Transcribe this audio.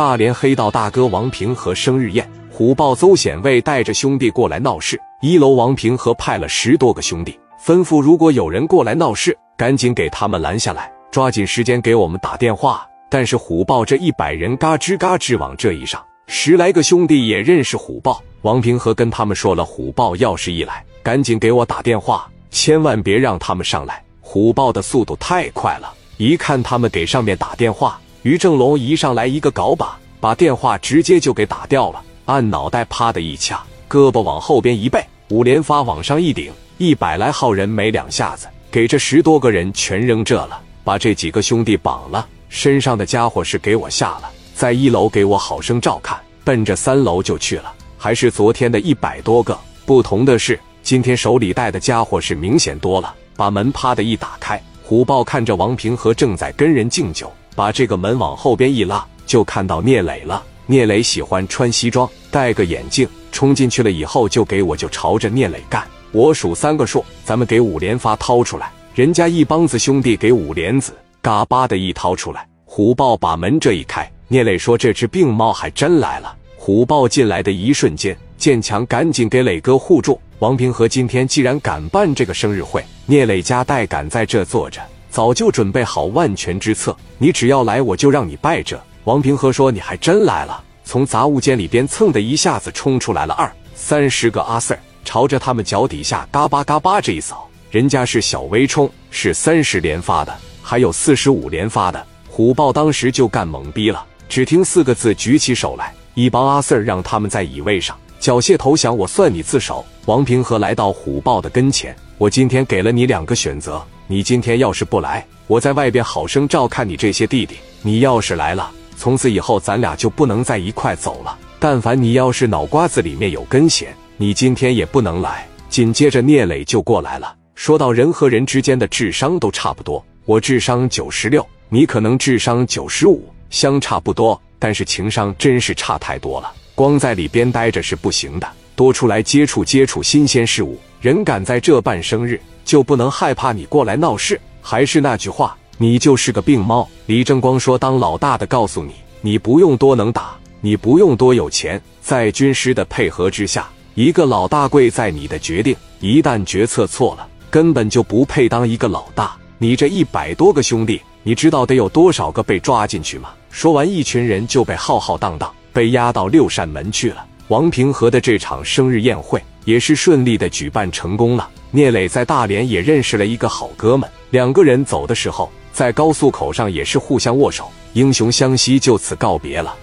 大连黑道大哥王平和生日宴，虎豹邹显卫带着兄弟过来闹事。一楼王平和派了十多个兄弟，吩咐如果有人过来闹事，赶紧给他们拦下来，抓紧时间给我们打电话。但是虎豹这一百人嘎吱嘎吱往这一上，十来个兄弟也认识虎豹。王平和跟他们说了，虎豹要是一来，赶紧给我打电话，千万别让他们上来。虎豹的速度太快了，一看他们给上面打电话。于正龙一上来一个镐把，把电话直接就给打掉了，按脑袋啪的一掐，胳膊往后边一背，五连发往上一顶，一百来号人没两下子，给这十多个人全扔这了，把这几个兄弟绑了，身上的家伙是给我下了，在一楼给我好生照看，奔着三楼就去了，还是昨天的一百多个，不同的是今天手里带的家伙是明显多了，把门啪的一打开，虎豹看着王平和正在跟人敬酒。把这个门往后边一拉，就看到聂磊了。聂磊喜欢穿西装，戴个眼镜，冲进去了以后就给我就朝着聂磊干。我数三个数，咱们给五连发掏出来。人家一帮子兄弟给五连子，嘎巴的一掏出来。虎豹把门这一开，聂磊说：“这只病猫还真来了。”虎豹进来的一瞬间，建强赶紧给磊哥护住。王平和今天既然敢办这个生日会，聂磊家代敢在这坐着。早就准备好万全之策，你只要来，我就让你败着。王平和说：“你还真来了。”从杂物间里边蹭的一下子冲出来了二三十个阿 Sir，朝着他们脚底下嘎巴嘎巴这一扫，人家是小微冲，是三十连发的，还有四十五连发的。虎豹当时就干懵逼了，只听四个字举起手来，一帮阿 Sir 让他们在椅位上缴械投降，我算你自首。王平和来到虎豹的跟前，我今天给了你两个选择。你今天要是不来，我在外边好生照看你这些弟弟。你要是来了，从此以后咱俩就不能在一块走了。但凡你要是脑瓜子里面有根弦，你今天也不能来。紧接着聂磊就过来了，说到人和人之间的智商都差不多，我智商九十六，你可能智商九十五，相差不多，但是情商真是差太多了。光在里边待着是不行的，多出来接触接触新鲜事物。人敢在这办生日。就不能害怕你过来闹事？还是那句话，你就是个病猫。李正光说：“当老大的告诉你，你不用多能打，你不用多有钱，在军师的配合之下，一个老大贵在你的决定。一旦决策错了，根本就不配当一个老大。你这一百多个兄弟，你知道得有多少个被抓进去吗？”说完，一群人就被浩浩荡荡被押到六扇门去了。王平和的这场生日宴会也是顺利的举办成功了。聂磊在大连也认识了一个好哥们，两个人走的时候在高速口上也是互相握手，英雄相惜就此告别了。